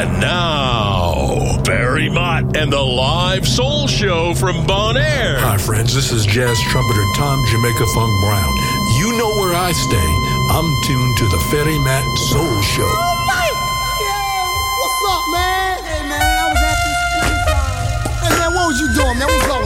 And now, Barry Mott and the live soul show from Bon Air. Hi, friends. This is jazz trumpeter Tom Jamaica Funk Brown. You know where I stay. I'm tuned to the Ferry Matt Soul Show. Oh, What's up, man? Hey, man, I was at this Hey, man, what was you doing, man? What's up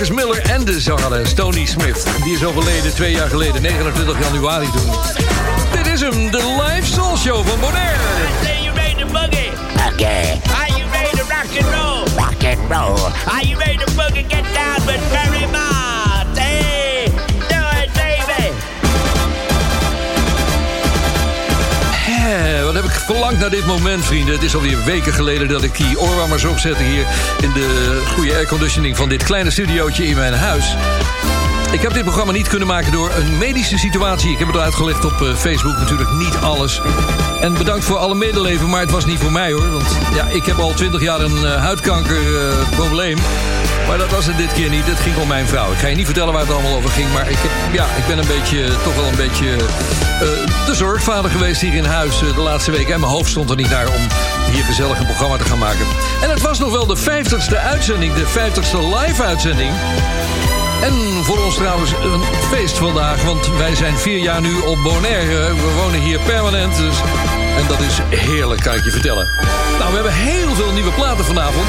Marcus Miller en de zanger Tony Smith. Die is overleden twee jaar geleden, 29 januari toen. Dit is hem, de live soul show van Bonaire. Say you ready to boogie? Okay. Are you ready to rock and roll? Rock and roll. Are you ready to boogie? Get down with Barry Mott. Heb ik verlangd naar dit moment, vrienden. Het is alweer weken geleden dat ik die oorwarmers opzette hier... in de goede airconditioning van dit kleine studiootje in mijn huis. Ik heb dit programma niet kunnen maken door een medische situatie. Ik heb het al uitgelegd op uh, Facebook, natuurlijk niet alles. En bedankt voor alle medeleven, maar het was niet voor mij hoor. Want ja, ik heb al twintig jaar een uh, huidkankerprobleem. Maar dat was het dit keer niet. Het ging om mijn vrouw. Ik ga je niet vertellen waar het allemaal over ging. Maar ik, ja, ik ben een beetje, toch wel een beetje uh, de zorgvader geweest hier in huis de laatste week. En mijn hoofd stond er niet naar om hier gezellig een programma te gaan maken. En het was nog wel de 50ste uitzending, de 50ste live-uitzending. En voor ons trouwens een feest vandaag, want wij zijn vier jaar nu op Bonaire. We wonen hier permanent, dus... en dat is heerlijk, kan ik je vertellen. Nou, we hebben heel veel nieuwe platen vanavond.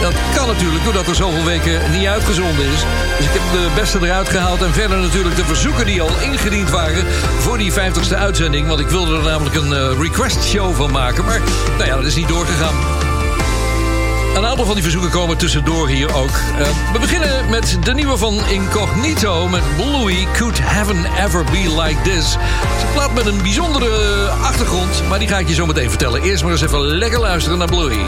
Dat kan natuurlijk doordat er zoveel weken niet uitgezonden is. Dus ik heb de beste eruit gehaald. En verder natuurlijk de verzoeken die al ingediend waren voor die 50ste uitzending. Want ik wilde er namelijk een uh, request show van maken. Maar nou ja, dat is niet doorgegaan. Een aantal van die verzoeken komen tussendoor hier ook. Uh, we beginnen met de nieuwe van Incognito met Bluey. Could Heaven Ever Be Like This? Ze plaat met een bijzondere achtergrond, maar die ga ik je zo meteen vertellen. Eerst maar eens even lekker luisteren naar Bluey.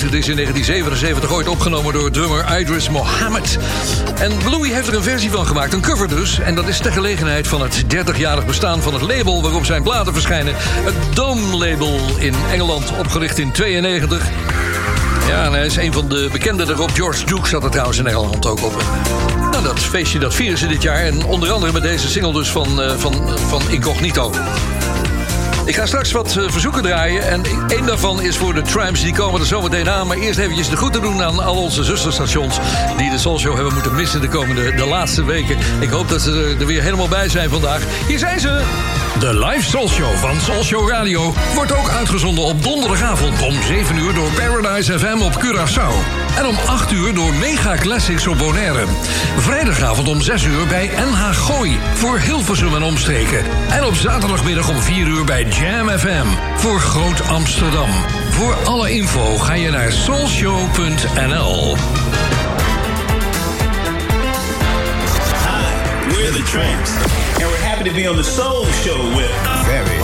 Het is in 1977 ooit opgenomen door drummer Idris Mohammed. En Bluey heeft er een versie van gemaakt, een cover dus. En dat is ter gelegenheid van het 30-jarig bestaan van het label... waarop zijn platen verschijnen. Het Dome Label in Engeland, opgericht in 92. Ja, en hij is een van de bekenden daarop. George Duke zat er trouwens in Engeland ook op. Nou, dat feestje dat vieren ze dit jaar. En onder andere met deze single dus van, uh, van, van Incognito. Ik ga straks wat uh, verzoeken draaien. En één daarvan is voor de Tramps. Die komen er zometeen aan. Maar eerst eventjes de groeten doen aan al onze zusterstations... die de Soul Show hebben moeten missen de komende de laatste weken. Ik hoop dat ze er, er weer helemaal bij zijn vandaag. Hier zijn ze! De live Soul Show van Soul Show Radio wordt ook uitgezonden op donderdagavond om 7 uur door Paradise FM op Curaçao. En om 8 uur door Mega Classics op Bonaire. Vrijdagavond om 6 uur bij NH Gooi voor Hilversum en omstreken. En op zaterdagmiddag om 4 uur bij Jam FM voor Groot Amsterdam. Voor alle info ga je naar soulshow.nl. Hi, we're the Tramps. And we're happy to be on the Soul Show with Very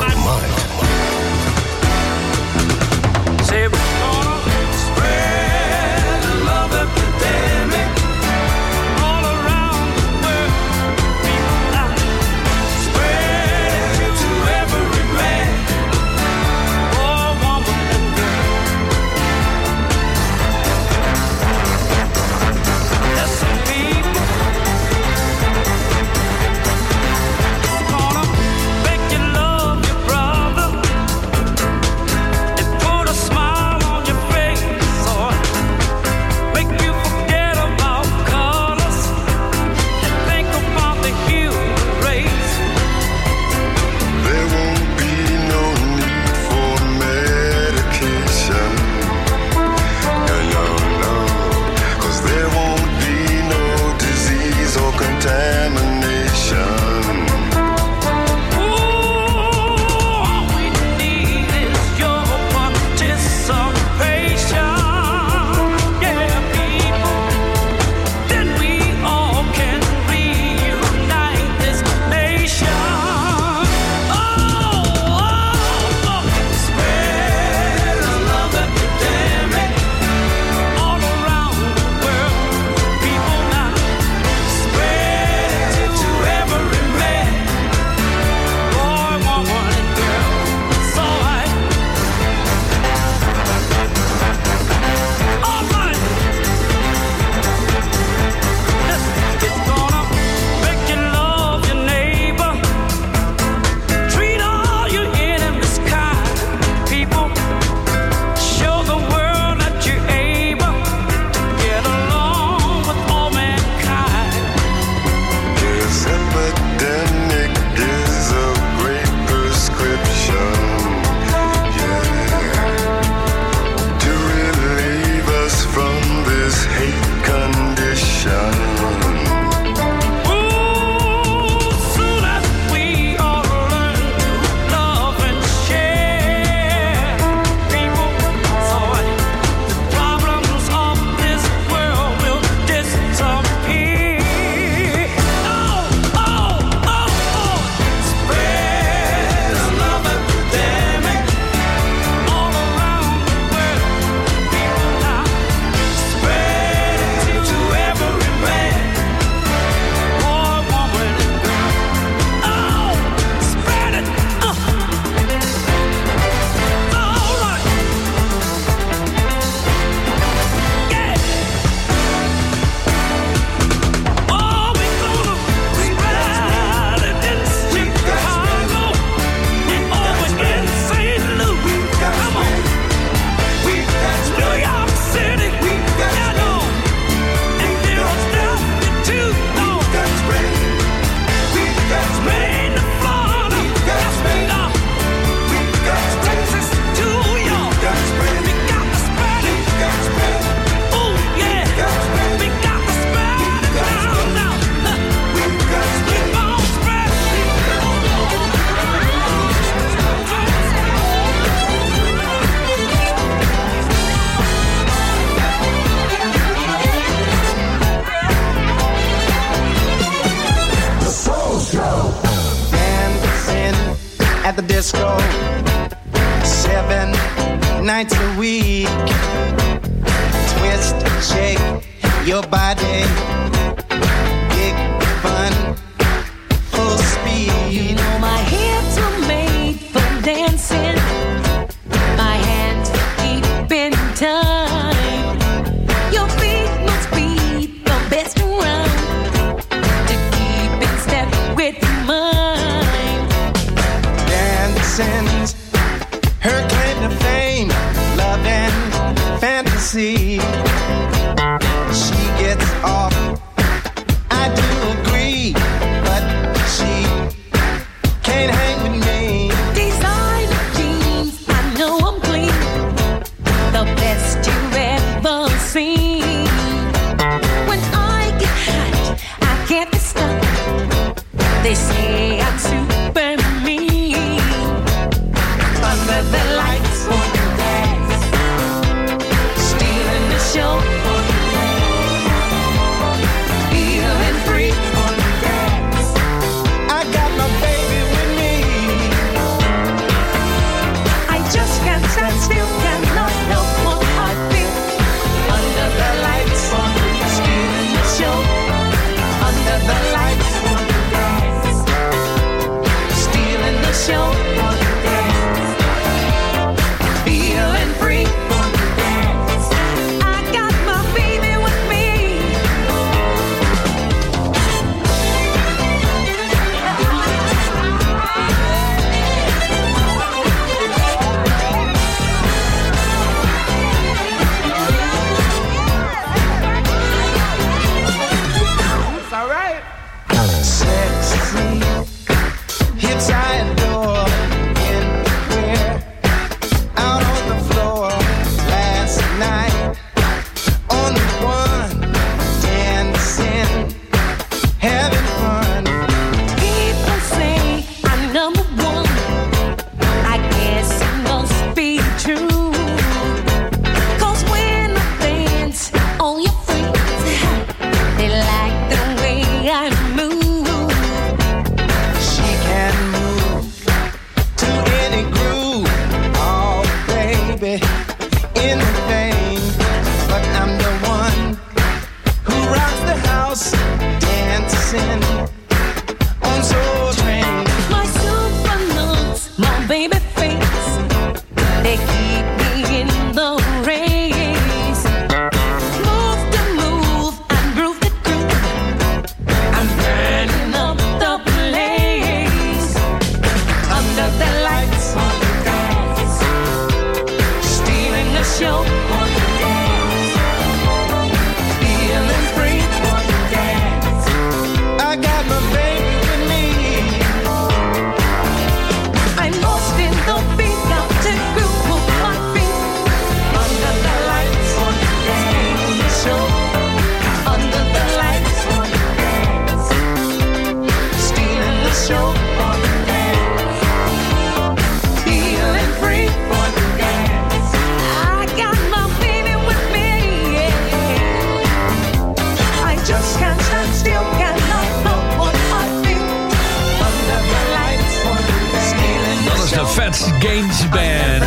Gaines Band.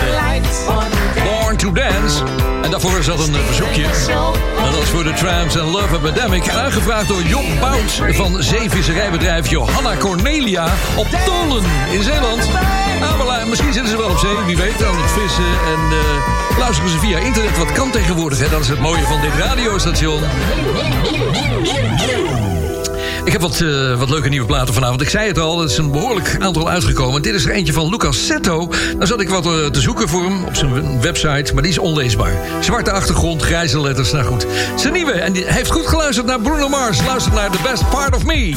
Born to Dance. En daarvoor is dat een verzoekje. Dat was voor de Trams en Love Epidemic. Aangevraagd door Job Bout van zeevisserijbedrijf Johanna Cornelia op Tolen in Zeeland. Nou, misschien zitten ze wel op zee, wie weet, aan het vissen. En eh, luisteren ze via internet, wat kan tegenwoordig. Hè? Dat is het mooie van dit radiostation. Ik heb wat, eh, wat leuke nieuwe platen vanavond. Ik zei het al, er is een behoorlijk aantal uitgekomen. Dit is er eentje van Lucas Setto. Daar zat ik wat eh, te zoeken voor hem op zijn website, maar die is onleesbaar. Zwarte achtergrond, grijze letters, nou goed. Zijn nieuwe, en die, heeft goed geluisterd naar Bruno Mars. Luistert naar The Best Part of Me.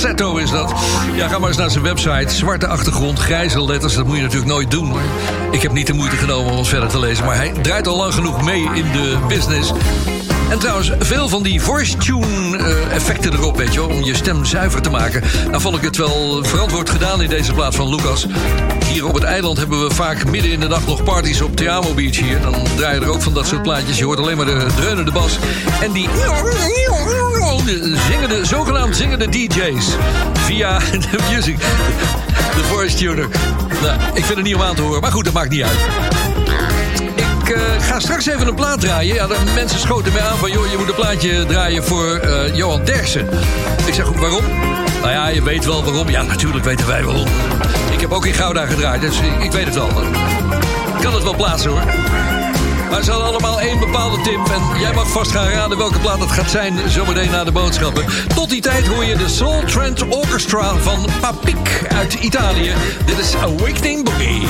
Van. Lucas Setto is dat. Ja, ga maar eens naar zijn website. Zwarte achtergrond, grijze letters. Dat moet je natuurlijk nooit doen. Ik heb niet de moeite genomen om het verder te lezen. Maar hij draait al lang genoeg mee in de business. En trouwens, veel van die voice tune eh, effecten erop, weet je om je stem zuiver te maken. Nou vond ik het wel verantwoord gedaan in deze plaats van Lucas. Hier op het eiland hebben we vaak midden in de nacht nog parties op Triamo Beach hier. Dan draai je er ook van dat soort plaatjes. Je hoort alleen maar de dreunende bas. En die zingende, zogenaamd zingende DJ's. Via de music, de voice tuner. Nou, ik vind het niet om aan te horen, maar goed, dat maakt niet uit. Ik eh, ga straks even een plaat draaien. Ja, de mensen schoten mij aan van... joh, je moet een plaatje draaien voor eh, Johan Derksen. Ik zeg, waarom? Nou ja, je weet wel waarom. Ja, natuurlijk weten wij waarom. Ik heb ook in Gouda gedraaid, dus ik, weet het wel. Ik kan het wel plaatsen, hoor. Maar ze hadden allemaal één bepaalde tip. En jij mag vast gaan raden welke plaat het gaat zijn... zometeen na de boodschappen. Tot die tijd hoor je de Soul Trent Orchestra van Papik uit Italië. Dit is Awakening Boogie.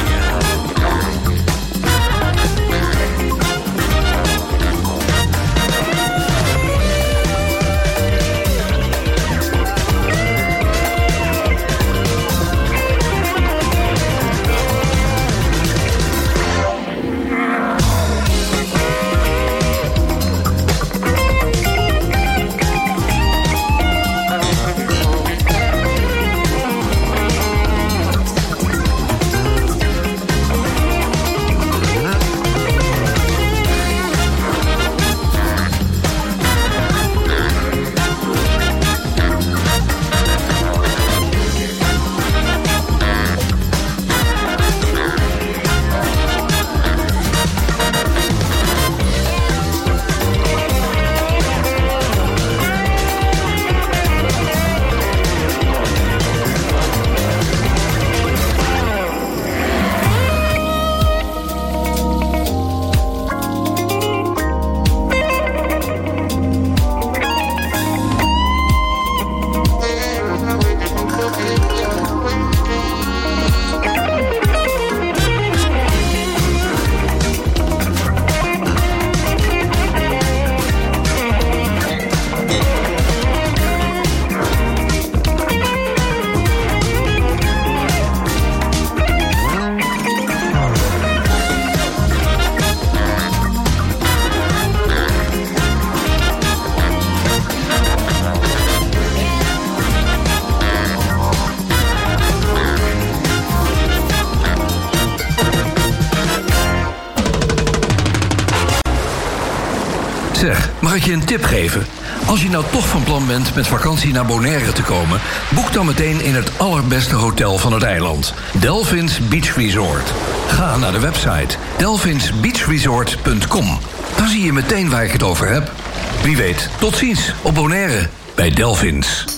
Een tip geven? Als je nou toch van plan bent met vakantie naar Bonaire te komen, boek dan meteen in het allerbeste hotel van het eiland: Delphins Beach Resort. Ga naar de website delphinsbeachresort.com. Dan zie je meteen waar ik het over heb. Wie weet, tot ziens op Bonaire bij Delphins.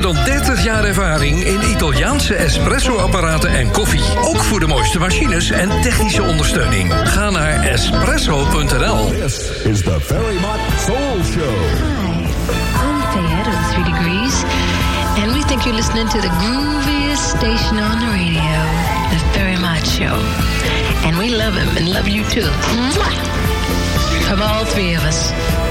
dan 30 jaar ervaring in Italiaanse espresso-apparaten en koffie. Ook voor de mooiste machines en technische ondersteuning. Ga naar espresso.nl. This is the Ferry Mott Soul Show. I'm Fayette of the Three Degrees, and we think you're listening to the grooviest station on the radio, the Ferry Mott Show. And we love him and love you too. Mwah! From all three of us.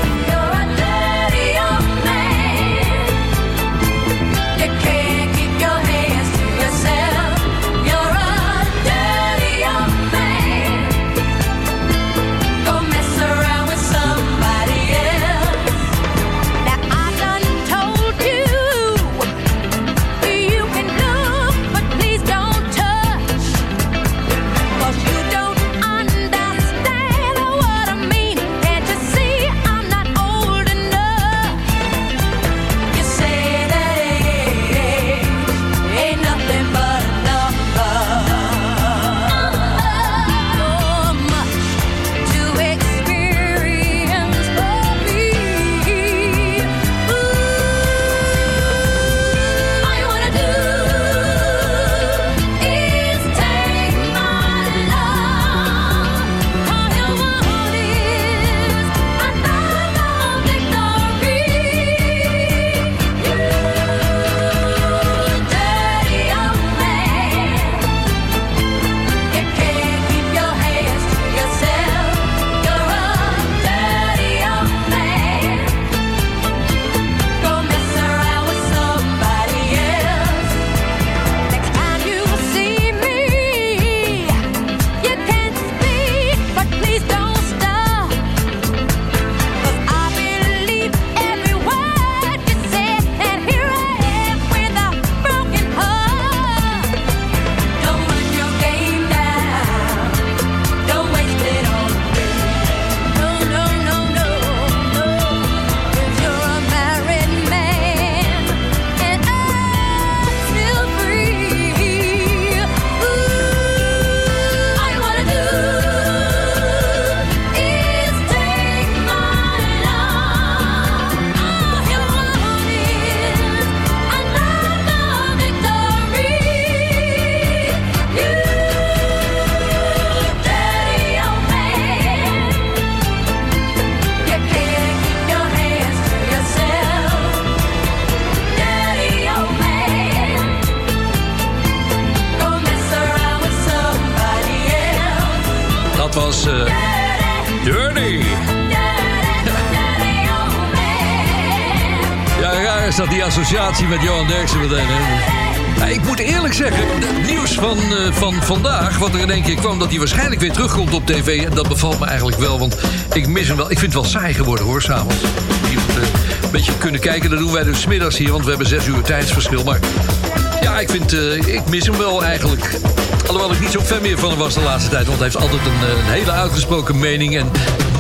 Associatie met Johan Derksen meteen. Hè? Ik moet eerlijk zeggen, het nieuws van, eh, van vandaag... wat er in één keer kwam, dat hij waarschijnlijk weer terugkomt op tv... en dat bevalt me eigenlijk wel, want ik mis hem wel. Ik vind het wel saai geworden, hoor, s'avonds. Iemand eh, een beetje kunnen kijken, dat doen wij dus middags hier... want we hebben zes uur tijdsverschil, maar... Ja, ik, vind, eh, ik mis hem wel eigenlijk. Alhoewel ik niet zo fan meer van hem was de laatste tijd. Want hij heeft altijd een, eh, een hele uitgesproken mening. En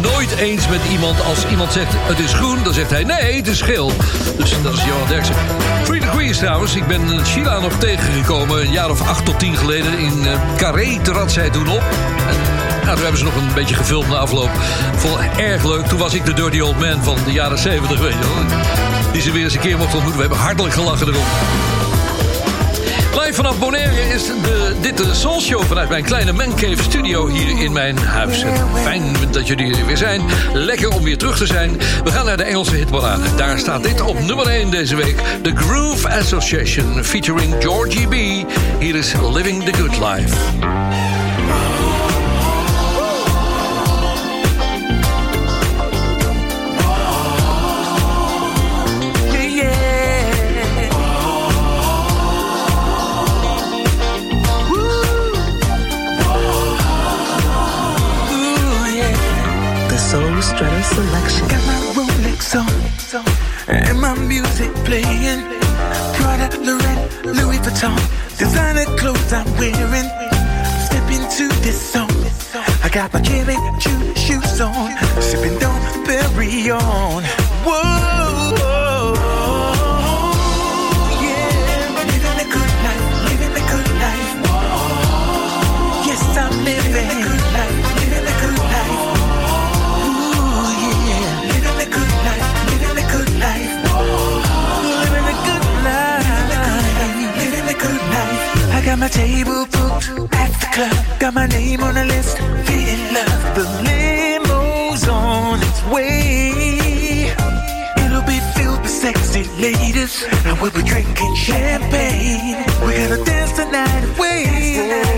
nooit eens met iemand. Als iemand zegt het is groen, dan zegt hij nee, het is geel. Dus dat is Johan Derksen. Three Degrees trouwens. Ik ben eh, Sheila nog tegengekomen. Een jaar of acht tot tien geleden. In uh, Carré trad zij toen op. Nou, toen hebben ze nog een beetje gefilmd na afloop. Vond erg leuk. Toen was ik de Dirty Old Man van de jaren 70, weet je. Die ze weer eens een keer mocht ontmoeten. We hebben hartelijk gelachen erop. Live vanaf Bonaire is de, dit de Soul Show vanuit mijn kleine Mancave studio hier in mijn huis. Fijn dat jullie er weer zijn. Lekker om weer terug te zijn. We gaan naar de Engelse hitballade. Daar staat dit op nummer 1 deze week. The Groove Association featuring Georgie B. Hier is Living the Good Life. Soul Strutter Selection. Got my Rolex on and my music playing. Prada, Lorette, Louis Vuitton. Designer clothes I'm wearing. Step into this song. I got my Jimmy Choo shoes on. Sipping Don Perignon. Whoa. Got my table booked at the club. Got my name on the list, feeling love. The limo's on its way. It'll be filled with sexy ladies, and we'll be drinking champagne. We're gonna dance the night away.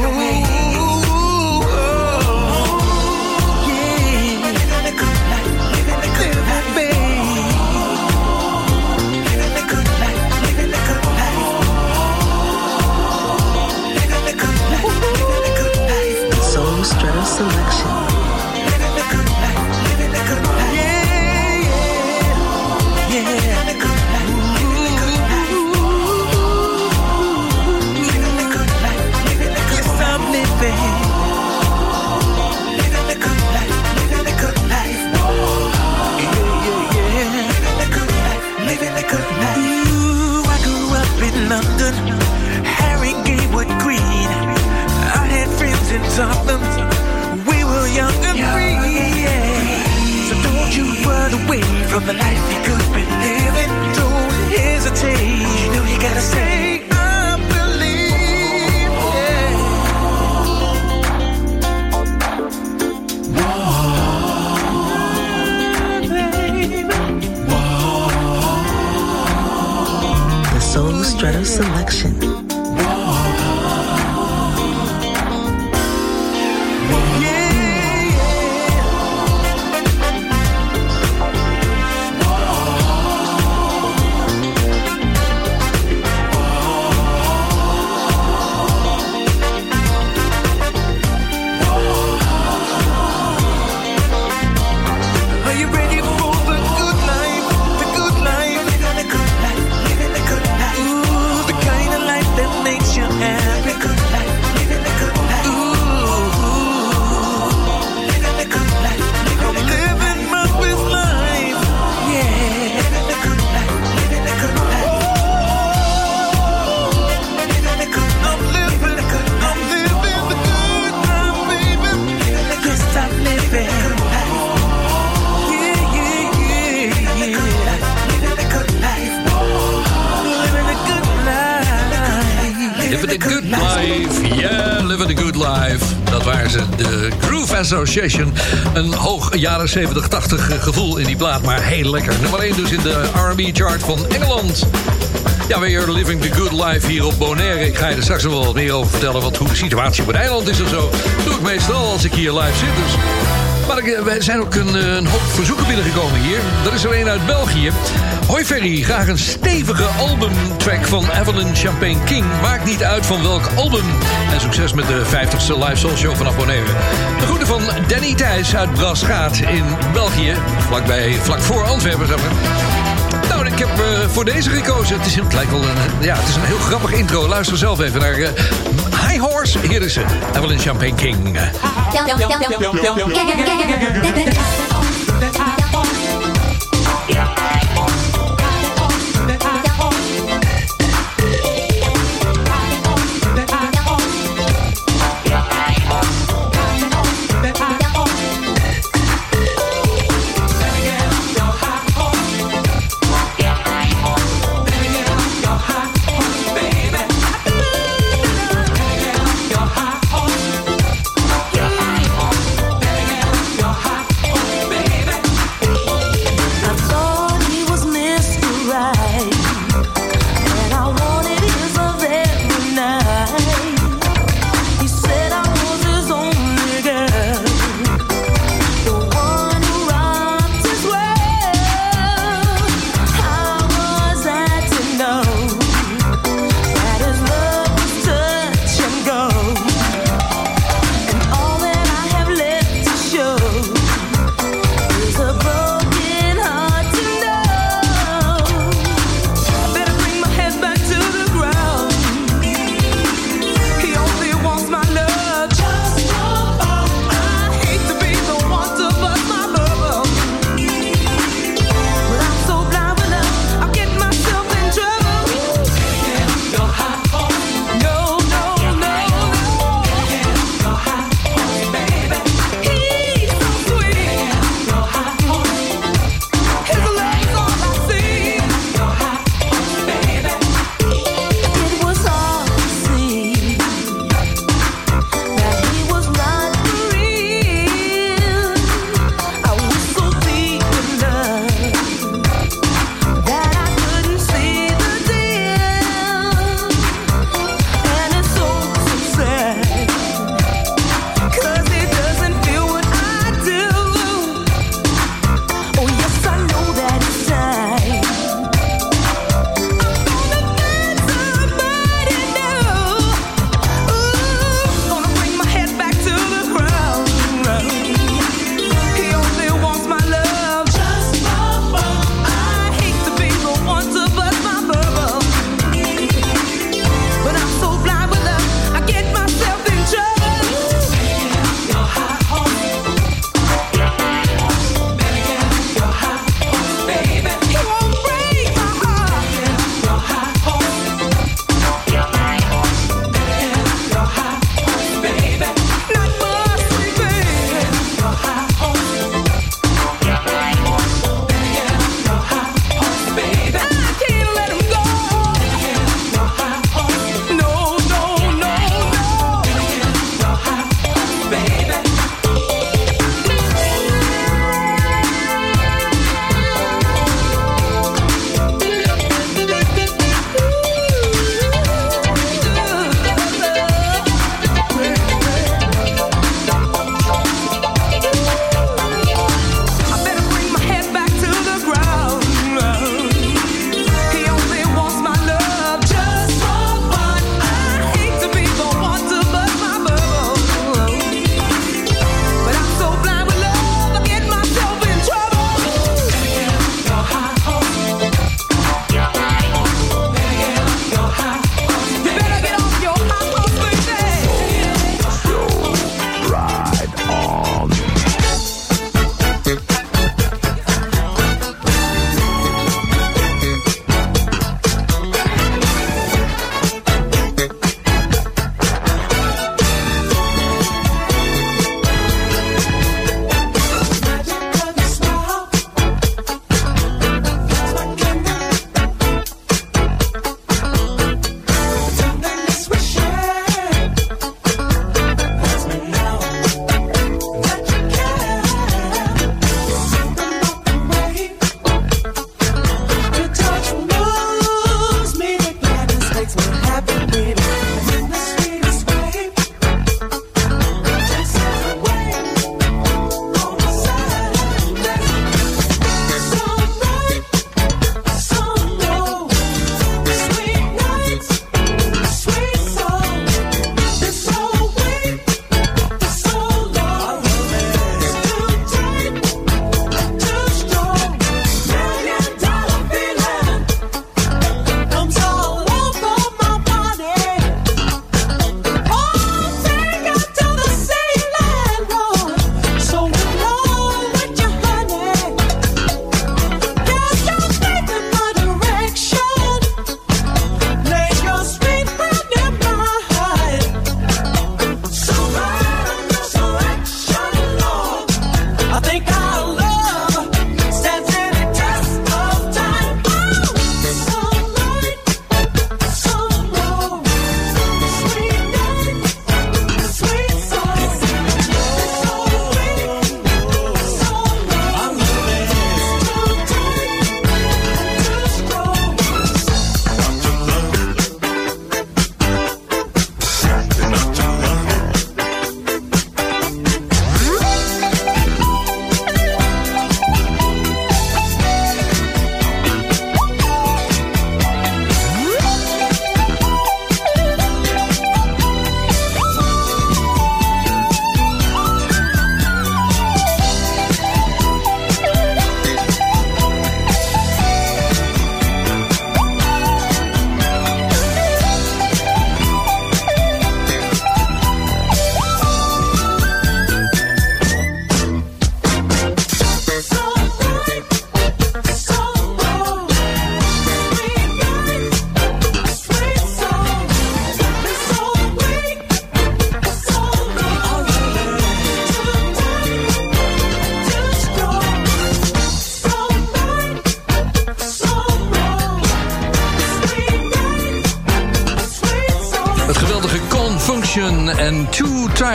The life you could be living. Don't hesitate. You know you gotta say, Selection. Association. Een hoog jaren 70, 80 gevoel in die plaat, maar heel lekker. Nummer 1 dus in de R&B chart van Engeland. Ja, weer living the good life hier op Bonaire. Ik ga je er straks wel wat meer over vertellen... wat hoe de situatie op het eiland is en zo. doe ik meestal als ik hier live zit. Dus. Maar er zijn ook een, eh, een hoop verzoeken binnengekomen hier. Er is er een uit België. Hoi Ferry, graag een stevige albumtrack van Evelyn Champagne King. Maakt niet uit van welk album. En succes met de 50ste Live Soul Show vanaf Bonaire. De groeten van Danny Thijs uit Brasgaat in België. Vlakbij, vlak voor Antwerpen, zeg maar. Nou, ik heb eh, voor deze gekozen. Het, is, het lijkt wel een, ja, het is een heel grappig intro. Luister zelf even naar eh, High Horse. Hier is ze, Evelyn Champagne King.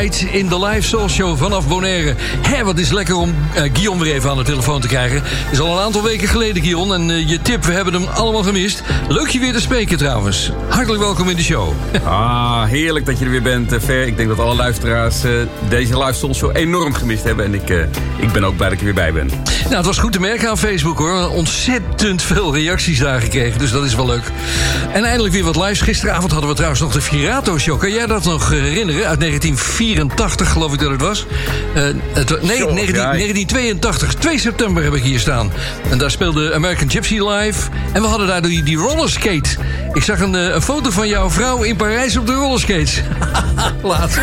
In de live soul show vanaf Bonaire. Hé, wat is lekker om eh, Guillaume weer even aan de telefoon te krijgen. Is al een aantal weken geleden, Guillaume. En eh, je tip, we hebben hem allemaal gemist. Leuk je weer te spreken trouwens. Hartelijk welkom in de show. Ah, heerlijk dat je er weer bent, eh, Ver. Ik denk dat alle luisteraars eh, deze live soul show enorm gemist hebben. En ik, eh, ik ben ook blij dat ik er weer bij ben. Nou, het was goed te merken aan Facebook hoor. Ontzettend veel reacties daar gekregen, dus dat is wel leuk. En eindelijk weer wat lives. Gisteravond hadden we trouwens nog de Virato Show. Kan jij dat nog herinneren? Uit 1984 geloof ik dat het was. Eh, het, nee, Zo, 19, ja. 1982. 2 september heb ik hier staan. En daar speelde American Gypsy live. En we hadden daar die, die rollerskate. Ik zag een, eh, een foto van jouw vrouw in Parijs op de rollerskates. Laat.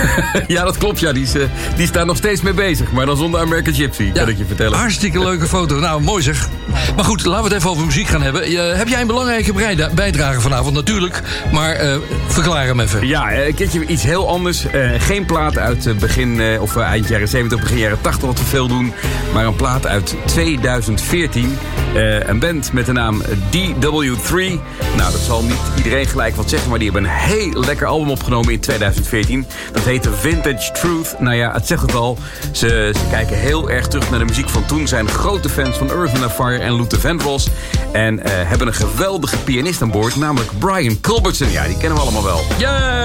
ja, dat klopt. Ja. Die, is, eh, die staat nog steeds mee bezig. Maar dan zonder American Gypsy, kan ik je vertellen. Hartstikke leuke foto. Nou, mooi zeg. Maar goed, laten we het even over muziek gaan hebben. Heb jij een belangrijke bijdrage vanavond? Natuurlijk. Maar eh, verklaar hem even. Ja, eh, een keertje iets heel anders. Eh, geen plaat uit begin of eind jaren 70, begin jaren 80 wat we veel doen. Maar een plaat uit 2014. Eh, een band met de naam DW3. Nou, dat zal niet iedereen gelijk wat zeggen, maar die hebben een heel lekker album opgenomen in 2014. Dat heette Vintage Truth. Nou ja, het zegt het al. Ze, ze kijken heel erg terug naar de muziek van toen. Zijn grote fans van Earth Fire en Luther Vandross. En eh, hebben een geweldige pianist aan boord, namelijk Brian Culbertson. Ja, die kennen we allemaal wel. Ja,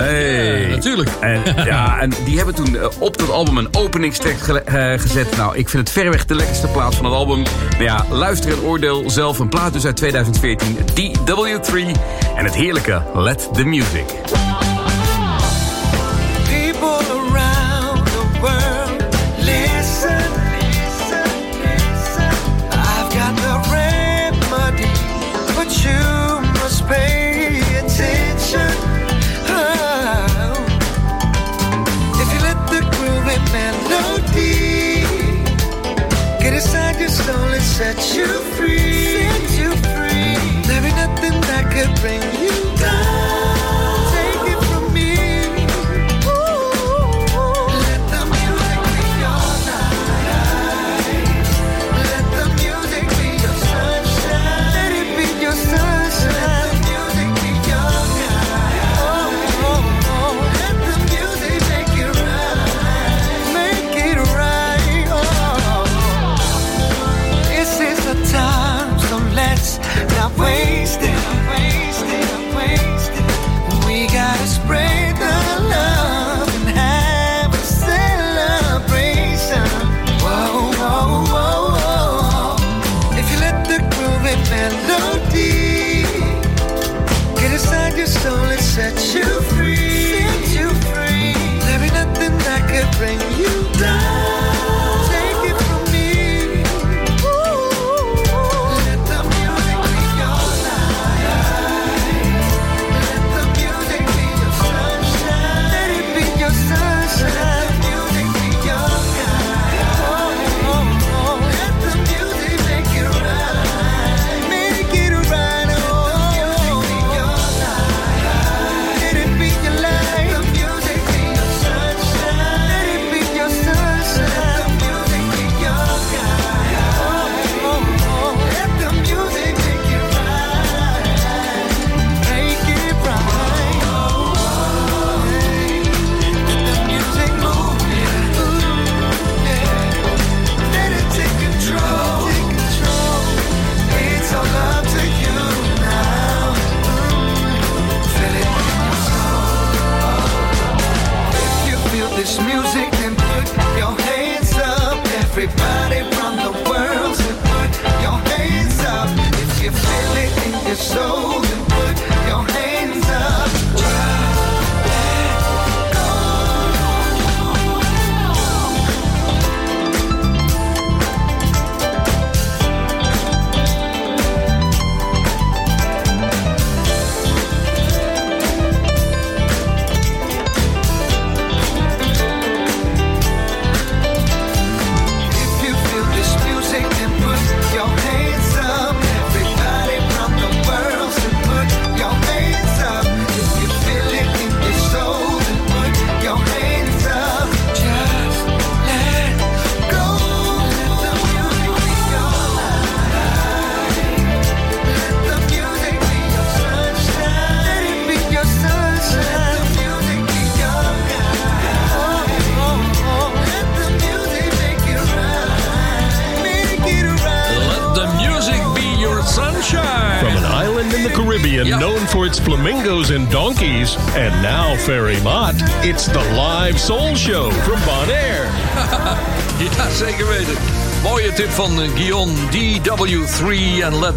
Hey. natuurlijk. En, ja, en die hebben toen eh, op dat album een openingstrack eh, gezet. Nou, ik vind het verreweg de lekkerste plaat van het album. Nou ja, luister en oordeel zelf. Een plaat dus uit 2014, DW3. En het heerlijke Let the Music.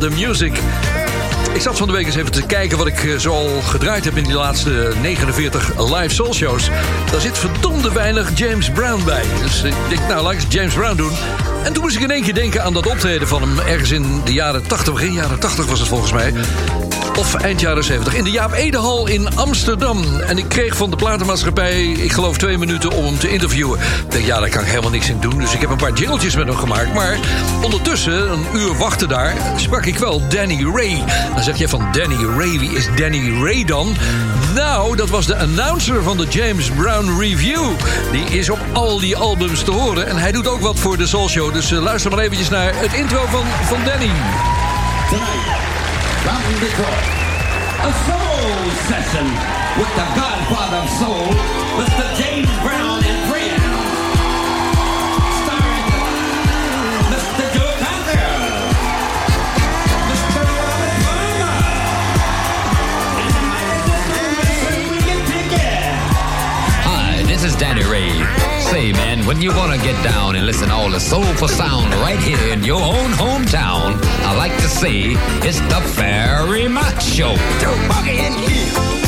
The Music. Ik zat van de week eens even te kijken wat ik eh, zo gedraaid heb in die laatste 49 live soul shows. Daar zit verdomde weinig James Brown bij. Dus ik denk, nou, laat ik James Brown doen. En toen moest ik in één keer denken aan dat optreden van hem ergens in de jaren 80, begin jaren 80 was het volgens mij. Of eind jaren 70. In de Jaap Edehal in Amsterdam. En ik kreeg van de platenmaatschappij, ik geloof twee minuten om hem te interviewen. Ik ja, daar kan ik helemaal niks in doen. Dus ik heb een paar jingletjes met hem gemaakt. Maar ondertussen, een uur wachten daar, sprak ik wel Danny Ray. Dan zeg je van Danny Ray, wie is Danny Ray dan? Nou, dat was de announcer van de James Brown Review. Die is op al die albums te horen. En hij doet ook wat voor de Soul Show. Dus uh, luister maar eventjes naar het intro van, van Danny. From Detroit, a soul session with the godfather of soul, Mr. James Brown and friends. Starring Mr. Joe Cocker, Mr. Robert Palmer, and mighty William Pickett. Hi, this is Danny Ray. Say, man, when you wanna get down and listen all the soulful sound right here in your own hometown, I like to say it's the Mott Show. Boogie in here.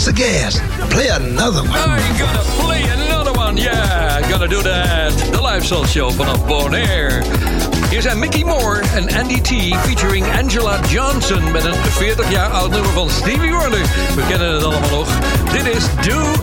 Race the Gas. Play another one. I'm gonna play another one, yeah. Gonna do that. The live soul Show vanaf Bonaire. Hier zijn Mickey Moore en Andy T featuring Angela Johnson... met een 40 jaar oud nummer van Stevie Wonder. We kennen het allemaal nog. Dit is Do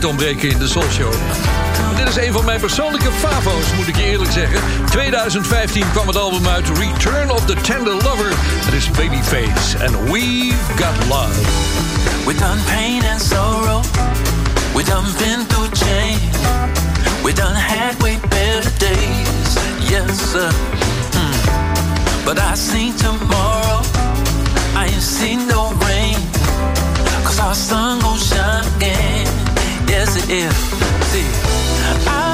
nooit ontbreken in de Soul Show. Dit is een van mijn persoonlijke favo's, moet ik je eerlijk zeggen. 2015 kwam het album uit Return of the Tender Lover. Het is Babyface en We've Got Love. We done pain and sorrow. We done been through change. We done had way better days. Yes, sir. Mm. But I see tomorrow. I ain't seen no rain. Cause our sun gon' shine again. yes it is. See, I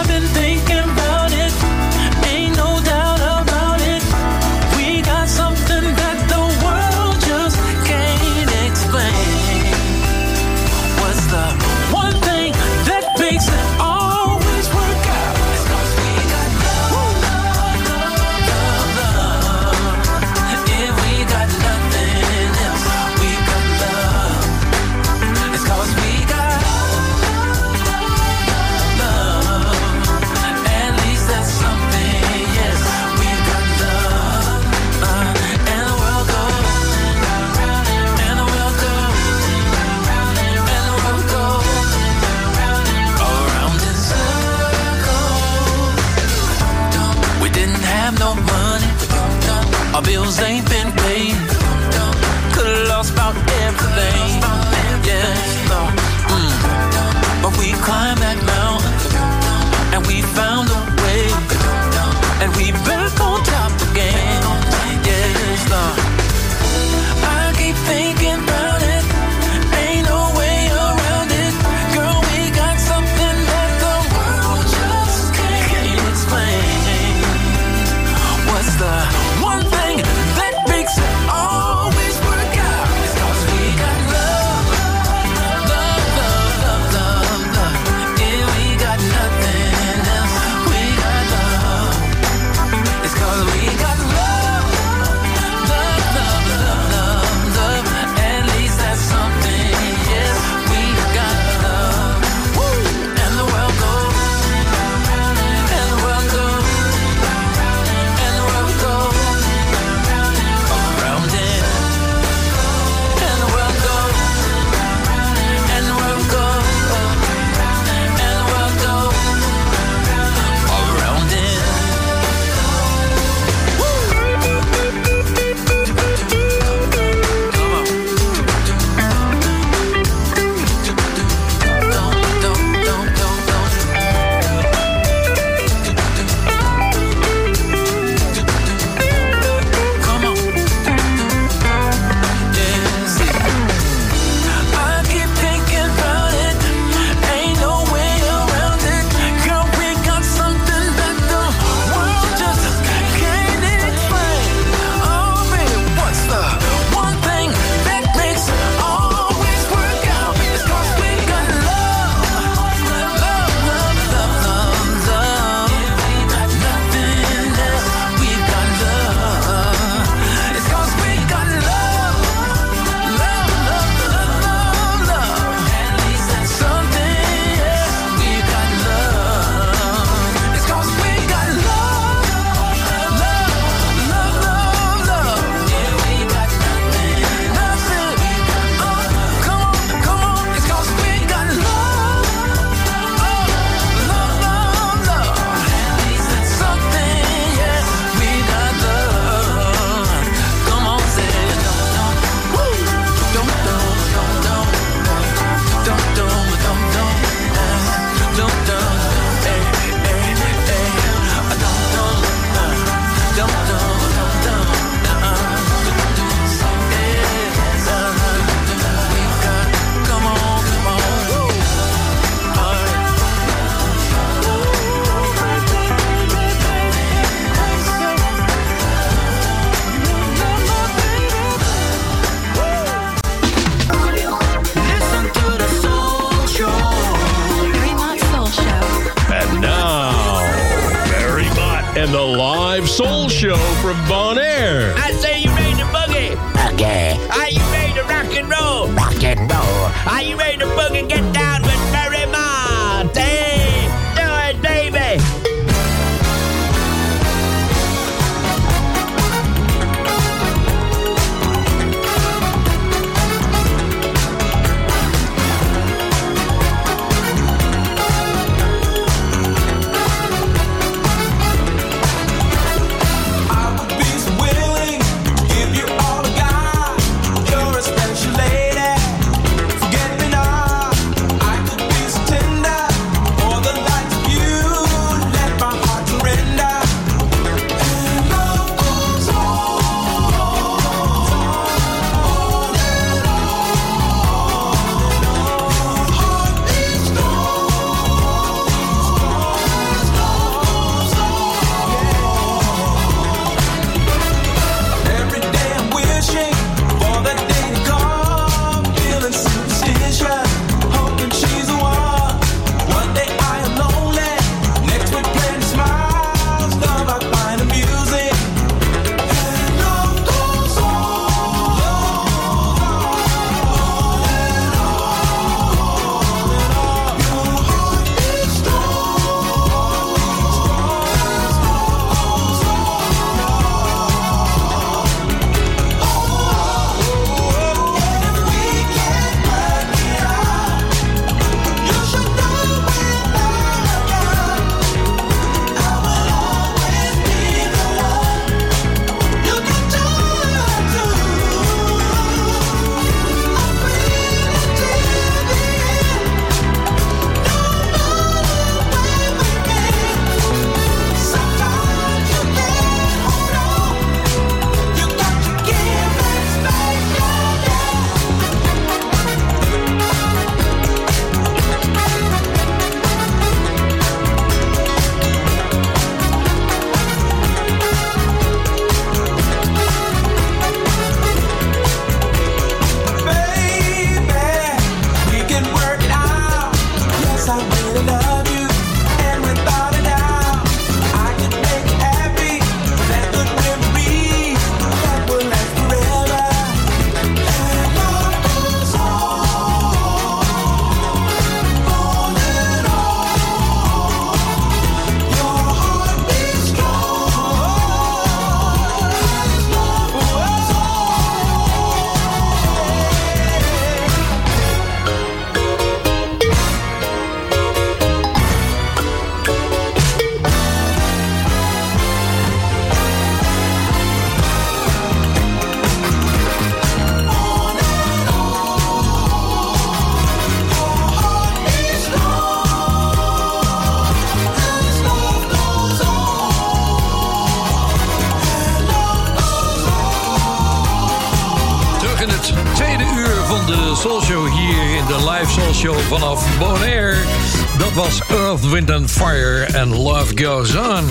Wind and Fire and Love Goes On.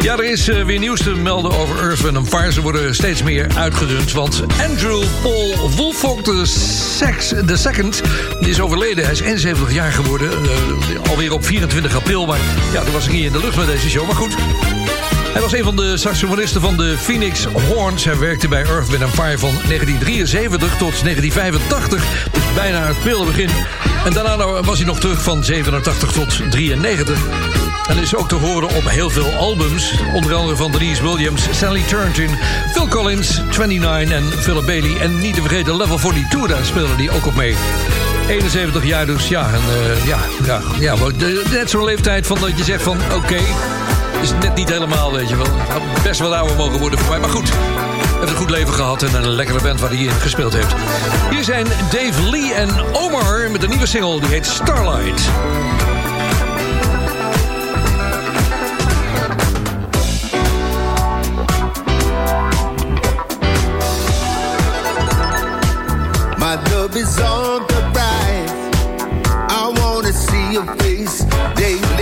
Ja, er is eh, weer nieuws te melden over Earth, and Fire. Ze worden steeds meer uitgedund, want Andrew Paul Woolfolk de Sex, the Second, is overleden. Hij is 71 jaar geworden, eh, alweer op 24 april. Maar ja, toen was ik niet in de lucht met deze show, maar goed. Hij was een van de saxofonisten van de Phoenix Horns. Hij werkte bij Earth, Wind Fire van 1973 tot 1985. Dus bijna het prille begin. En daarna was hij nog terug van 87 tot 93. En is ook te horen op heel veel albums. Onder andere van Denise Williams, Sally Turton, Phil Collins, 29 en Philip Bailey. En niet te vergeten Level 42, daar speelde hij ook op mee. 71 jaar dus, ja. En, eh, ja, ja, ja net zo'n leeftijd van dat je zegt van... oké, is net niet helemaal, weet je wel. Had best wel ouder mogen worden voor mij, maar goed. Heeft een goed leven gehad en een lekkere band waar hij in gespeeld heeft. Hier zijn Dave Lee en Omar met een nieuwe single, die heet Starlight. My love is on the rise. I wanna see your face daily,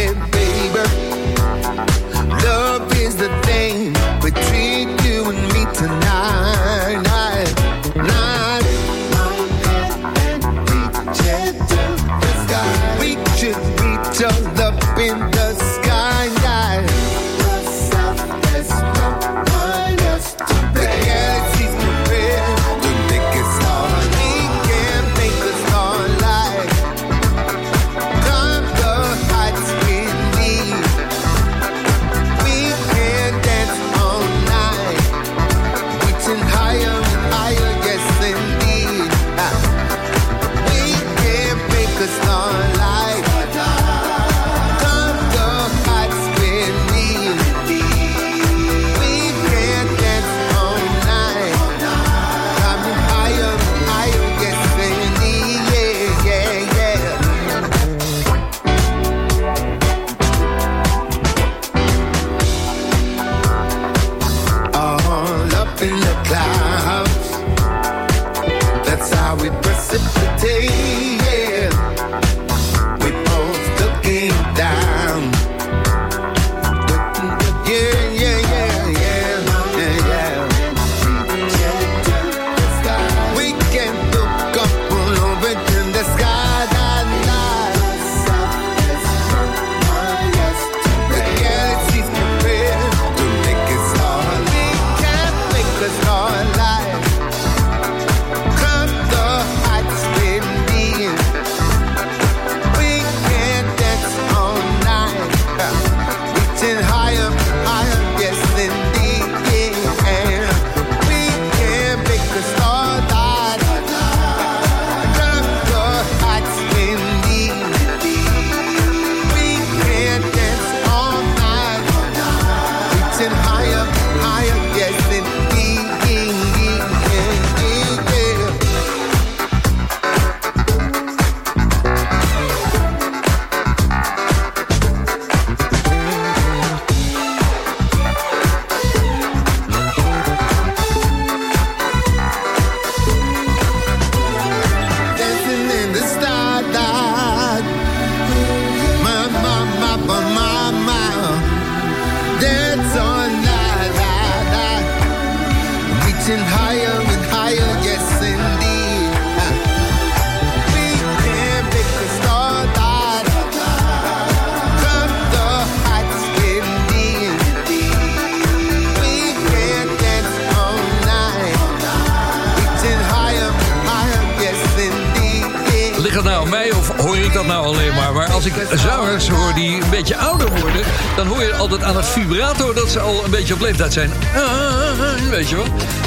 met zijn... Eh, weet je wel?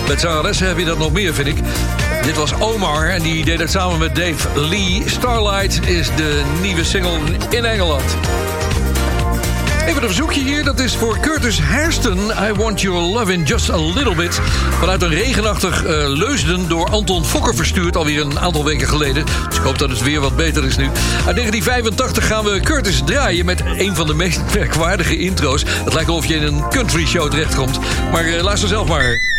Met zangeressen heb je dat nog meer, vind ik. Dit was Omar en die deed het samen met Dave Lee. Starlight is de nieuwe single in Engeland. Even een verzoekje hier, dat is voor Curtis Hairston. I Want Your Love in Just a Little Bit. Vanuit een regenachtig eh, Leusden door Anton Fokker verstuurd. Alweer een aantal weken geleden. Dus ik hoop dat het weer wat beter is nu. Uit 1985 gaan we Curtis draaien met een van de meest merkwaardige intro's. Het lijkt alsof je in een country show terechtkomt. Maar uh, luister zelf maar.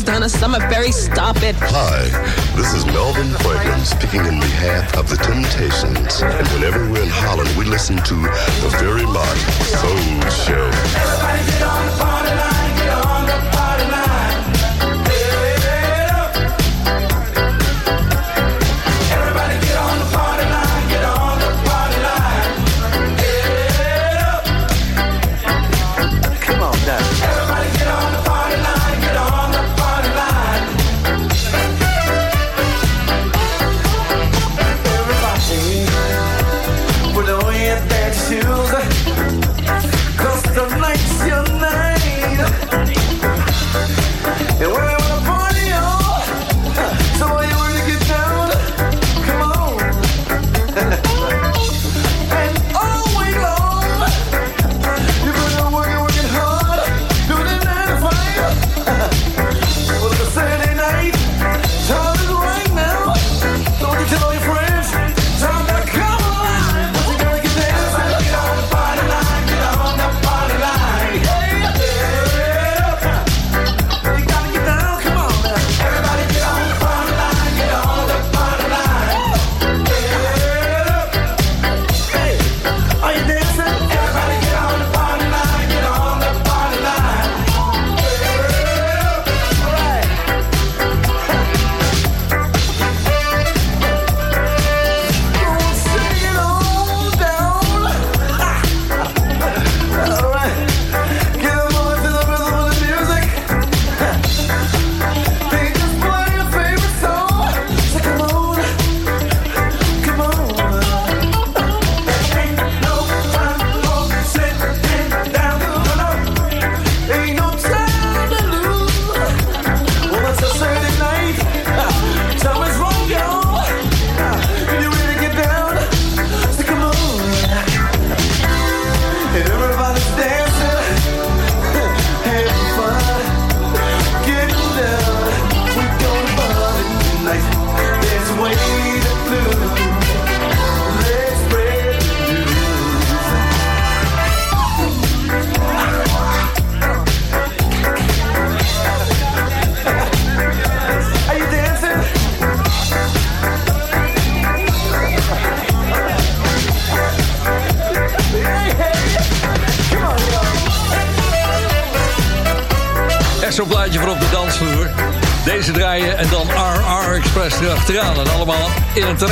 is Donna Summerberry. Stop it. Hi, this is Melvin Franklin speaking in behalf of the Temptations. And whenever we're in Holland, we listen to the very much Soul Show. Everybody get on the party line.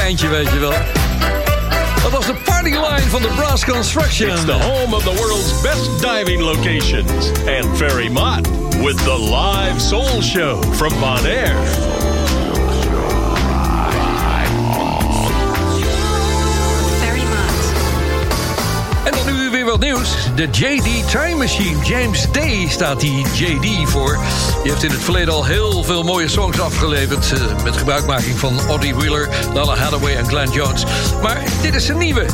geintje, weet je. Machine. James Day staat die JD voor. Die heeft in het verleden al heel veel mooie songs afgeleverd. Eh, met gebruikmaking van Oddie Wheeler, Lala Hathaway en Glenn Jones. Maar dit is een nieuwe.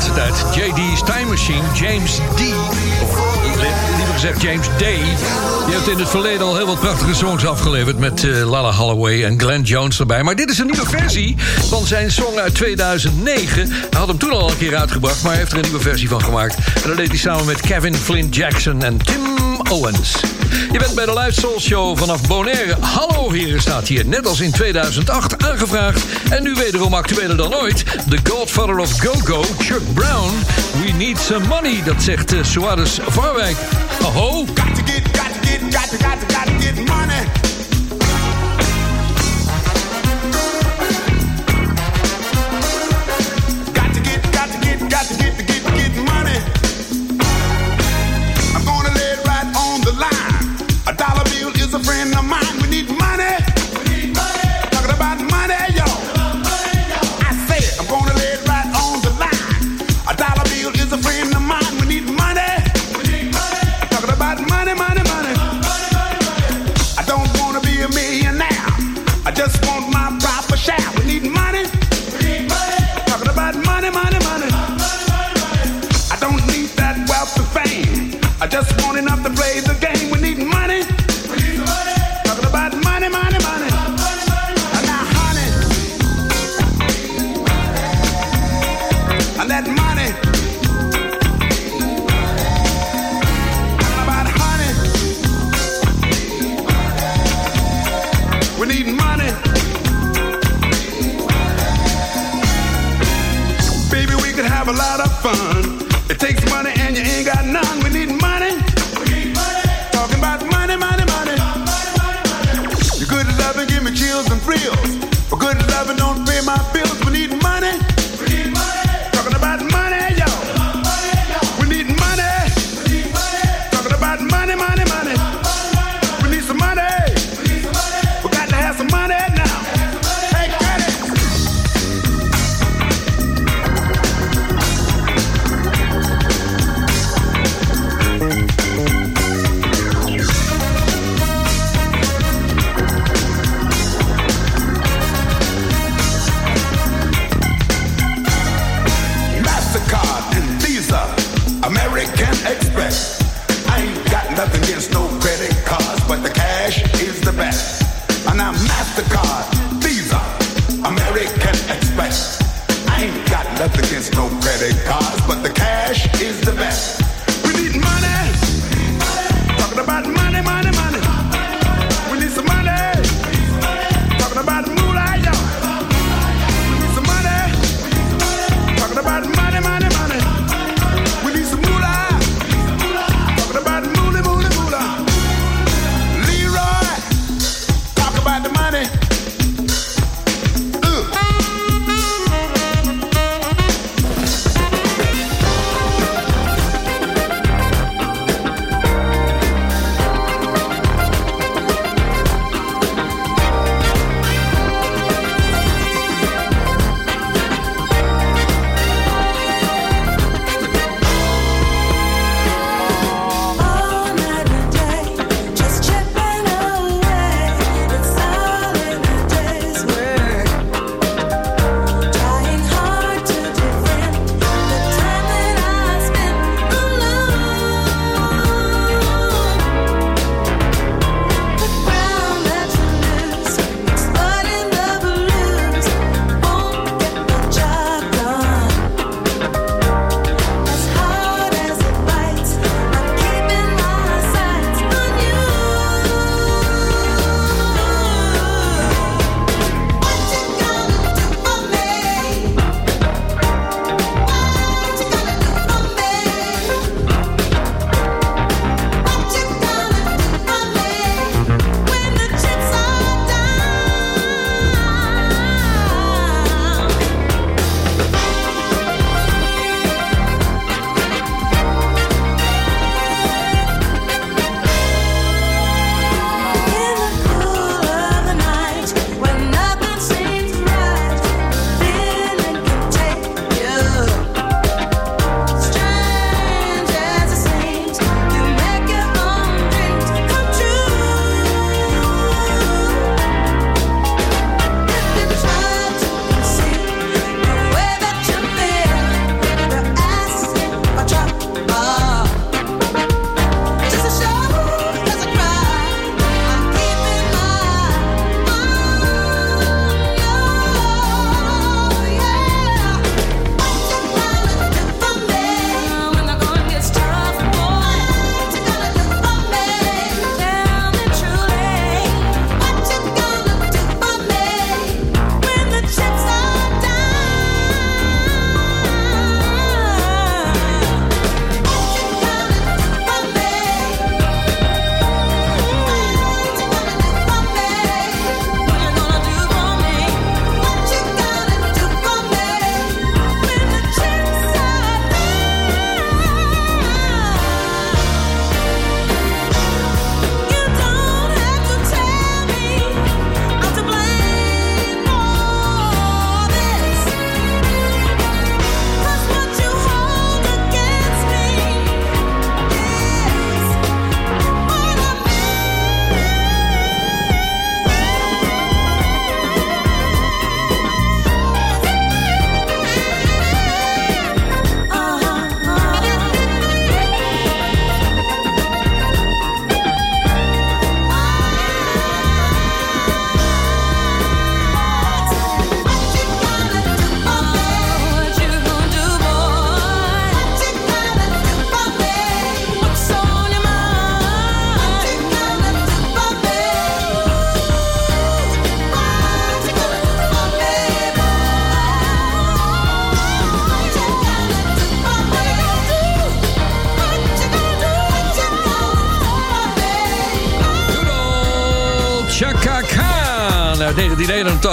laatste tijd. J.D.'s Time Machine, James D. Of liever gezegd James D. Die heeft in het verleden al heel wat prachtige songs afgeleverd... met eh, Lala Holloway en Glenn Jones erbij. Maar dit is een nieuwe versie van zijn song uit 2009. Hij had hem toen al een keer uitgebracht, maar hij heeft er een nieuwe versie van gemaakt. En dat deed hij samen met Kevin Flint Jackson en Tim Owens. Je bent bij de Live Soul Show vanaf Bonaire. Hallo hier staat hier, net als in 2008 aangevraagd... en nu wederom actueler dan ooit... The Godfather of Go-Go, Chuck Brown. We need some money, dat zegt eh, Suarez Varwijk. Aho! Got to get, got to get, got got got to get money. Just wantin'.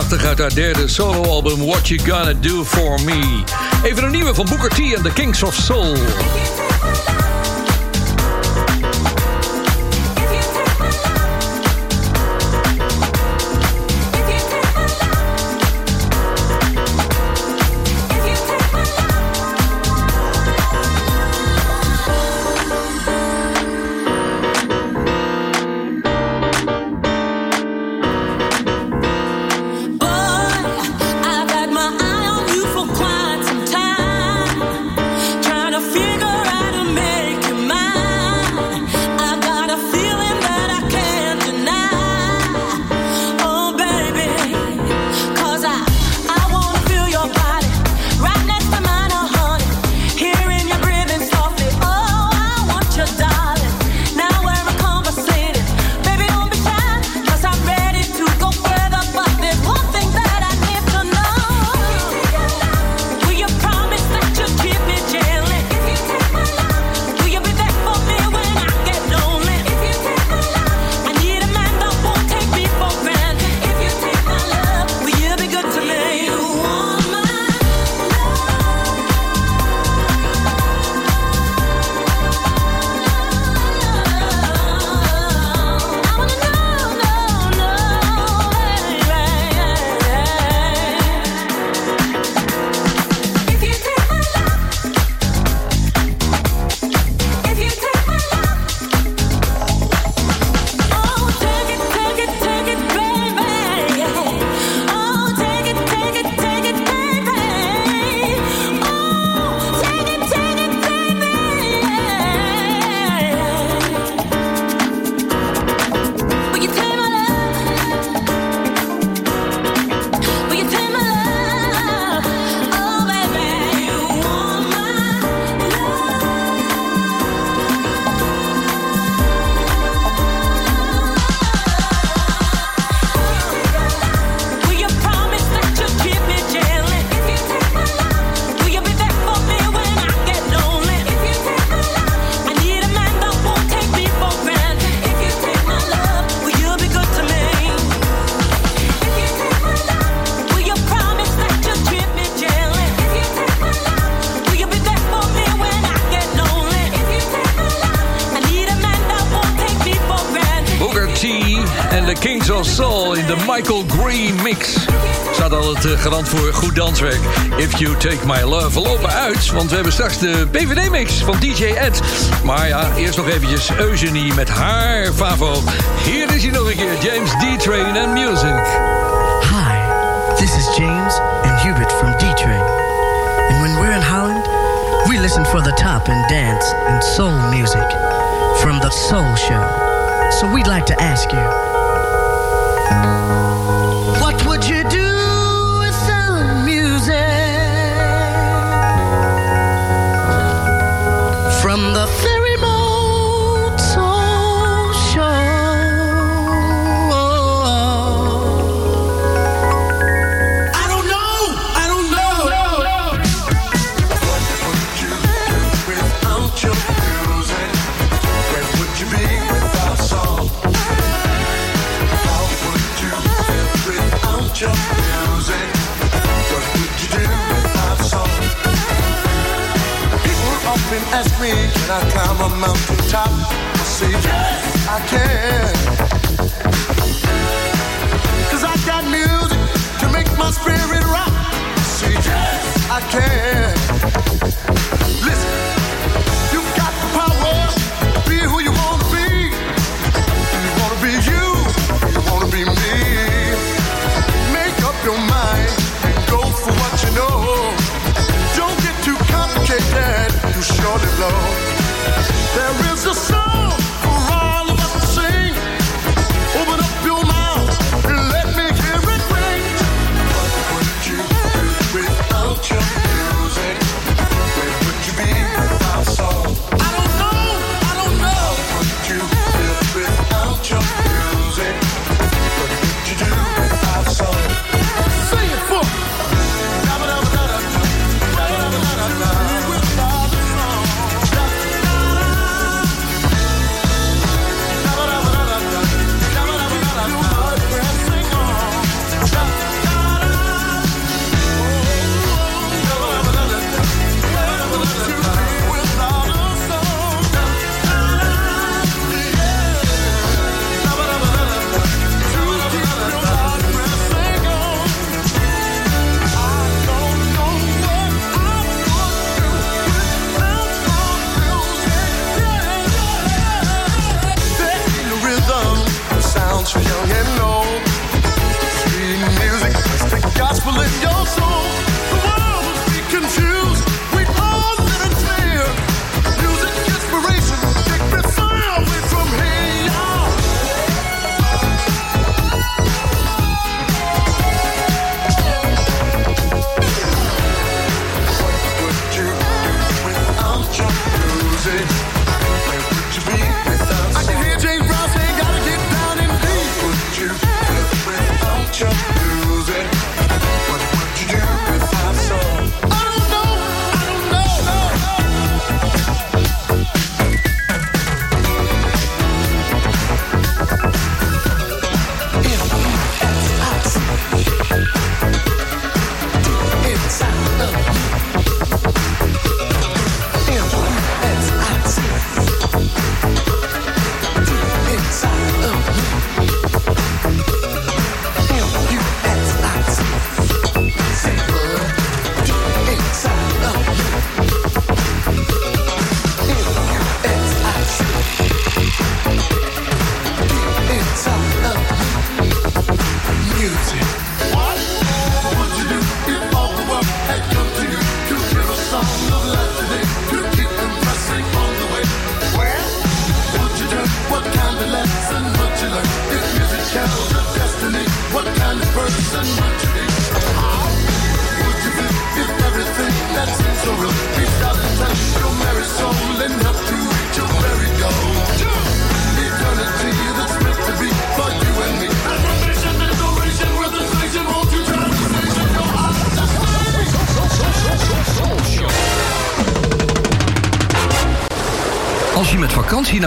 prachtig uit haar derde soloalbum What You Gonna Do For Me. Even een nieuwe van Booker T en The Kings of Soul. garant voor goed danswerk. If You Take My Love. We lopen uit, want we hebben straks de Pvd mix van DJ Ed. Maar ja, eerst nog eventjes Eugenie met haar favo. Hier is hij nog een keer, James D-Train and Music. Hi, this is James and Hubert from D-Train. And when we're in Holland, we listen for the top in dance and soul music. From the Soul Show. So we'd like to ask you... ask me, can I climb a mountain top? I say, yes, I can. Cause I got music to make my spirit rock. I say, yes, I can.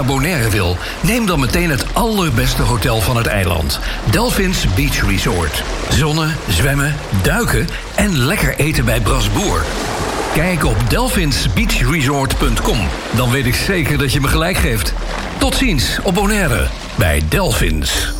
Naar Bonaire wil, neem dan meteen het allerbeste hotel van het eiland. Delphins Beach Resort. Zonnen, zwemmen, duiken en lekker eten bij Brasboer. Kijk op delphinsbeachresort.com. Dan weet ik zeker dat je me gelijk geeft. Tot ziens op Bonaire bij Delphins.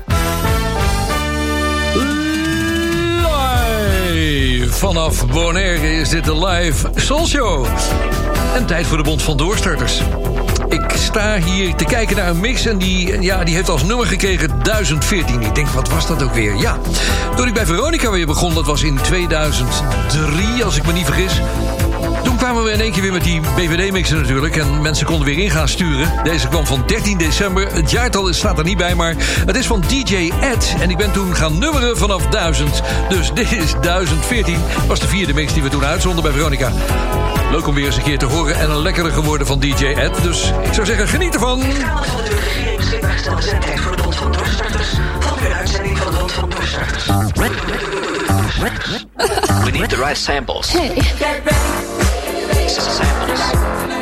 Vanaf Bonaire is dit de live Soul Show. En tijd voor de Bond van Doorstarters. Ik sta hier te kijken naar een mix en die, ja, die heeft als nummer gekregen 1014. Ik denk, wat was dat ook weer? Ja, toen ik bij Veronica weer begon, dat was in 2003, als ik me niet vergis. Kwamen we in één keer weer met die BVD-mixen natuurlijk. En mensen konden weer in gaan sturen. Deze kwam van 13 december. Het jaartal staat er niet bij, maar het is van DJ Ed. En ik ben toen gaan nummeren vanaf 1000. Dus dit is 1014. Was de vierde mix die we toen uitzonden bij Veronica. Leuk om weer eens een keer te horen. En een lekkere geworden van DJ Ed. Dus ik zou zeggen, geniet ervan. van de regering beschikbaar gestelde zendtijd voor de Bond van Doorstarters. Van de uitzending van de Bond van Doorstarters. We need the right samples. Hey. Samples. Samples.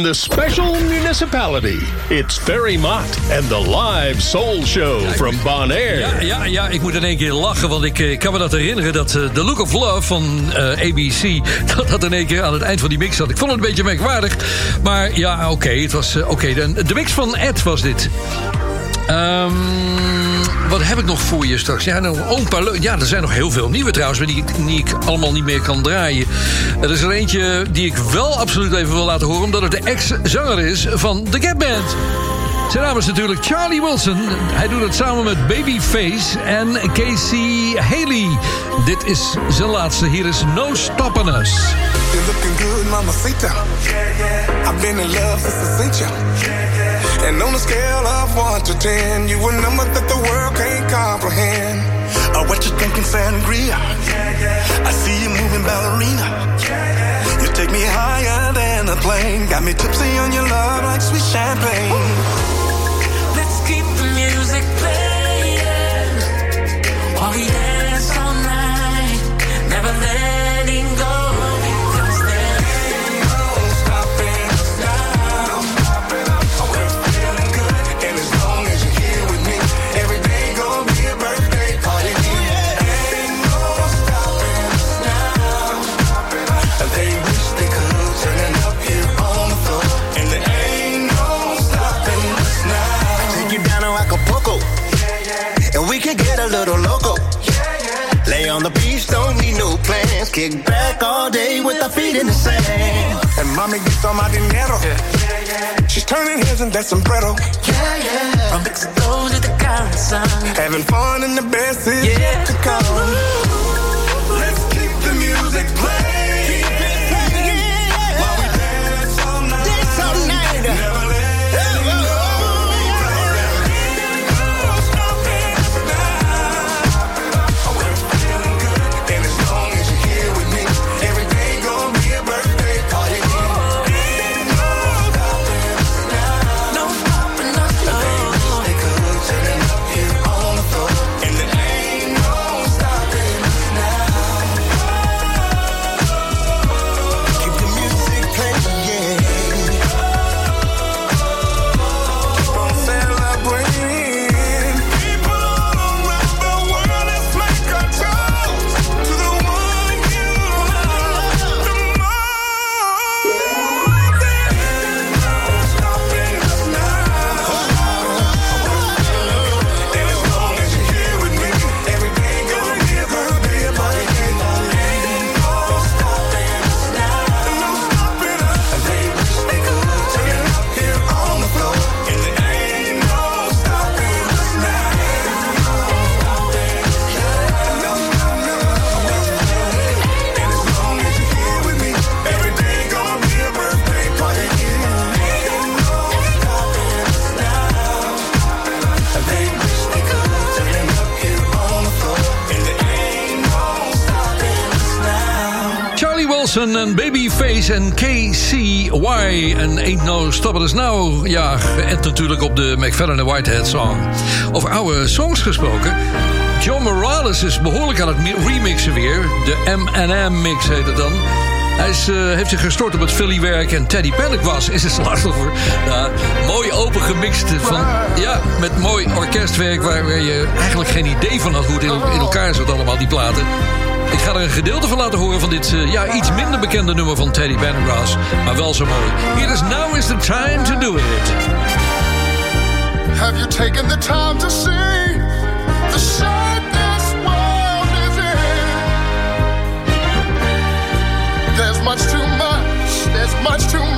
From the special municipality, it's Ferry Mott and the live soul show from Bonaire. Ja, ja, ja, ik moet in één keer lachen, want ik eh, kan me dat herinneren... dat eh, The Look of Love van eh, ABC... dat dat in één keer aan het eind van die mix zat. Ik vond het een beetje merkwaardig, maar ja, oké, het was... oké, de, de mix van Ed was dit. Ehm, wat heb ik nog voor je straks? Ja, nou, een paar ja, er zijn nog heel veel nieuwe trouwens... maar die, ik allemaal niet meer kan draaien. Er is er eentje die ik wel absoluut even wil laten horen... omdat het de ex-zanger is van The Gap Band. Zijn naam is natuurlijk Charlie Wilson. Hij doet het samen met Babyface en Casey Haley. Dit is zijn laatste. Hier is No Stopping Us. You're looking good, mamacita. I've been in love since I you. And on a scale of 1 to 10, you a number that the world can't comprehend. Uh, what you thinking, sangria? I see you moving ballerina. You take me higher than a plane. Got me tipsy on your love like sweet champagne. Let's keep the music playing while we dance all night, never letting Kick back all day with our feet in the sand. And mommy gets all my dinero. She's turning heads in that sombrero. Yeah, yeah. From Mexico to the Caribbean. Having fun in the best is yet to come. Let's keep the music playing. Op de McFadden en Whitehead song. Over oude songs gesproken. John Morales is behoorlijk aan het mi- remixen weer. De M&M-mix heet het dan. Hij eh, heeft zich gestort op het Philly-werk en Teddy Pendergrass is het slachtoffer. Ja, mooi open gemixt van, ja, met mooi orkestwerk... waar, je eigenlijk geen idee van had hoe het in, in elkaar zat allemaal, die platen. Ik ga er een gedeelte van laten horen van dit eh, ja, iets minder bekende nummer van Teddy Pendergrass. Maar wel zo mooi. Hier is Now is the Time to Do It. Have you taken the time to see the shape this world is in? There's much too much, there's much too much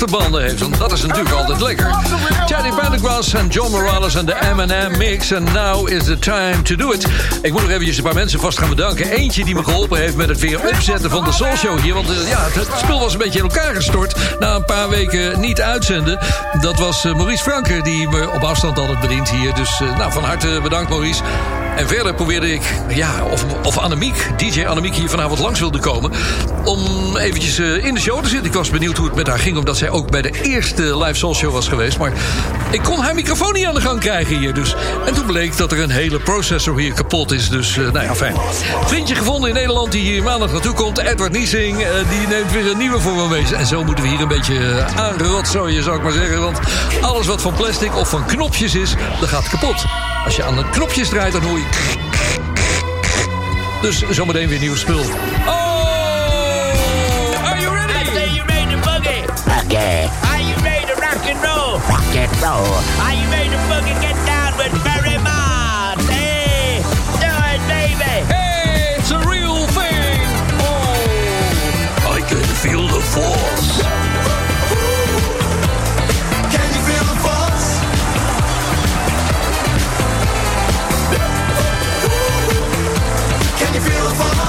masterbanden heeft. Want dat is natuurlijk altijd lekker. Teddy Pendergrass en John Morales en de M&M mix. And now is the time to do it. Ik moet nog eventjes een paar mensen vast gaan bedanken. Eentje die me geholpen heeft met het weer opzetten van de Soul Show hier. Want eh, ja, het, spul was een beetje in elkaar gestort... na een paar weken niet uitzenden. Dat was eh, Maurice Franke, die me op afstand altijd bedient hier. Dus eh, nou, van harte bedankt, Maurice. En verder probeerde ik, ja, of, of DJ Annemiek hier vanavond langs wilde komen... om eventjes eh, in de show te zitten. Ik was benieuwd hoe het met haar ging... omdat zij ook bij de eerste live soul show was geweest. Maar ik kon haar microfoon niet aan de gang krijgen hier. Dus. En toen bleek dat er een hele processor hier kapot is. Dus, eh, nou ja, fijn. Vriendje gevonden in Nederland die hier maandag naartoe komt. Edward Niesing, eh, die neemt weer een nieuwe voor me mee. En zo moeten we hier een beetje aanrotzooien, zou ik maar zeggen. Want alles wat van plastic of van knopjes is, dat gaat kapot. Als je aan de knopjes draait, dan hoor je... Dus zometeen weer nieuw spul. Oh! Boogie. Are you ready to rock and roll? Rock and roll. Are you ready to boogie get down with Barry Mott? Hey, do it, baby. Hey, it's a real thing. Oh, I can feel the force. Can you feel the force. Can you feel the force?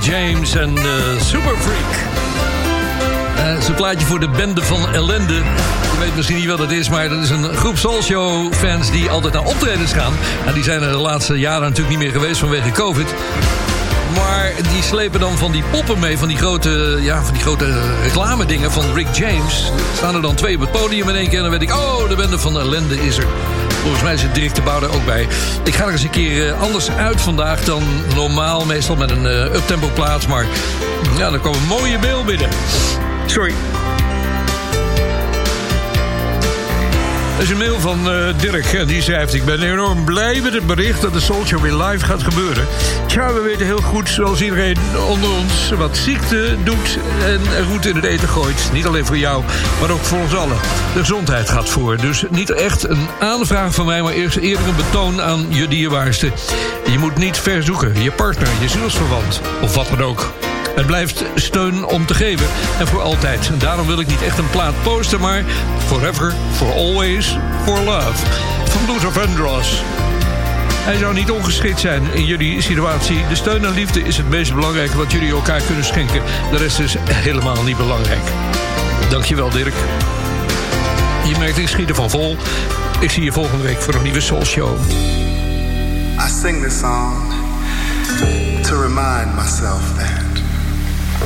James en eh, Super Freak. Eh, is een plaatje voor de bende van ellende. Je weet misschien niet wat het is, maar dat is een groep Soulshow fans die altijd naar optredens gaan. Nou, die zijn er de laatste jaren natuurlijk niet meer geweest vanwege COVID. Maar die slepen dan van die poppen mee, van die grote, ja, van die grote reclame dingen van Rick James. Staan er dan twee op het podium in één keer en dan weet ik, oh, de bende van ellende is er. Volgens mij zit Dirk de Bouw er ook bij. Ik ga er eens een keer eh, anders uit vandaag dan normaal. Meestal met een eh, uptempo plaats. Maar ja, er kwam een mooie mail binnen. Sorry. Dat is een mail van eh, Dirk. En die schrijft... Ik ben enorm blij met het bericht dat de Soul Show weer live gaat gebeuren. Tja, we weten heel goed, zoals iedereen onder ons... wat ziekte doet en roet in het eten gooit. Niet alleen voor jou, maar ook voor ons allen. De gezondheid gaat voor. Dus niet echt een aanvraag van mij... maar eerst eerder een betoon aan je dierbaarste. Je moet niet verzoeken. Je partner, je zielsverwant of wat dan ook. Het blijft steun om te geven en voor altijd. En daarom wil ik niet echt een plaat posten, maar forever, for always, for love. Van Luther Vandross. Hij zou niet ongeschikt zijn in jullie situatie. De steun en liefde is het meest belangrijke wat jullie elkaar kunnen schenken. De rest is helemaal niet belangrijk. Dankjewel, Dirk. Je merkt, ik schiet ervan vol. Ik zie je volgende week voor een nieuwe Soul Show. I sing this song to remind myself that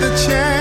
the chance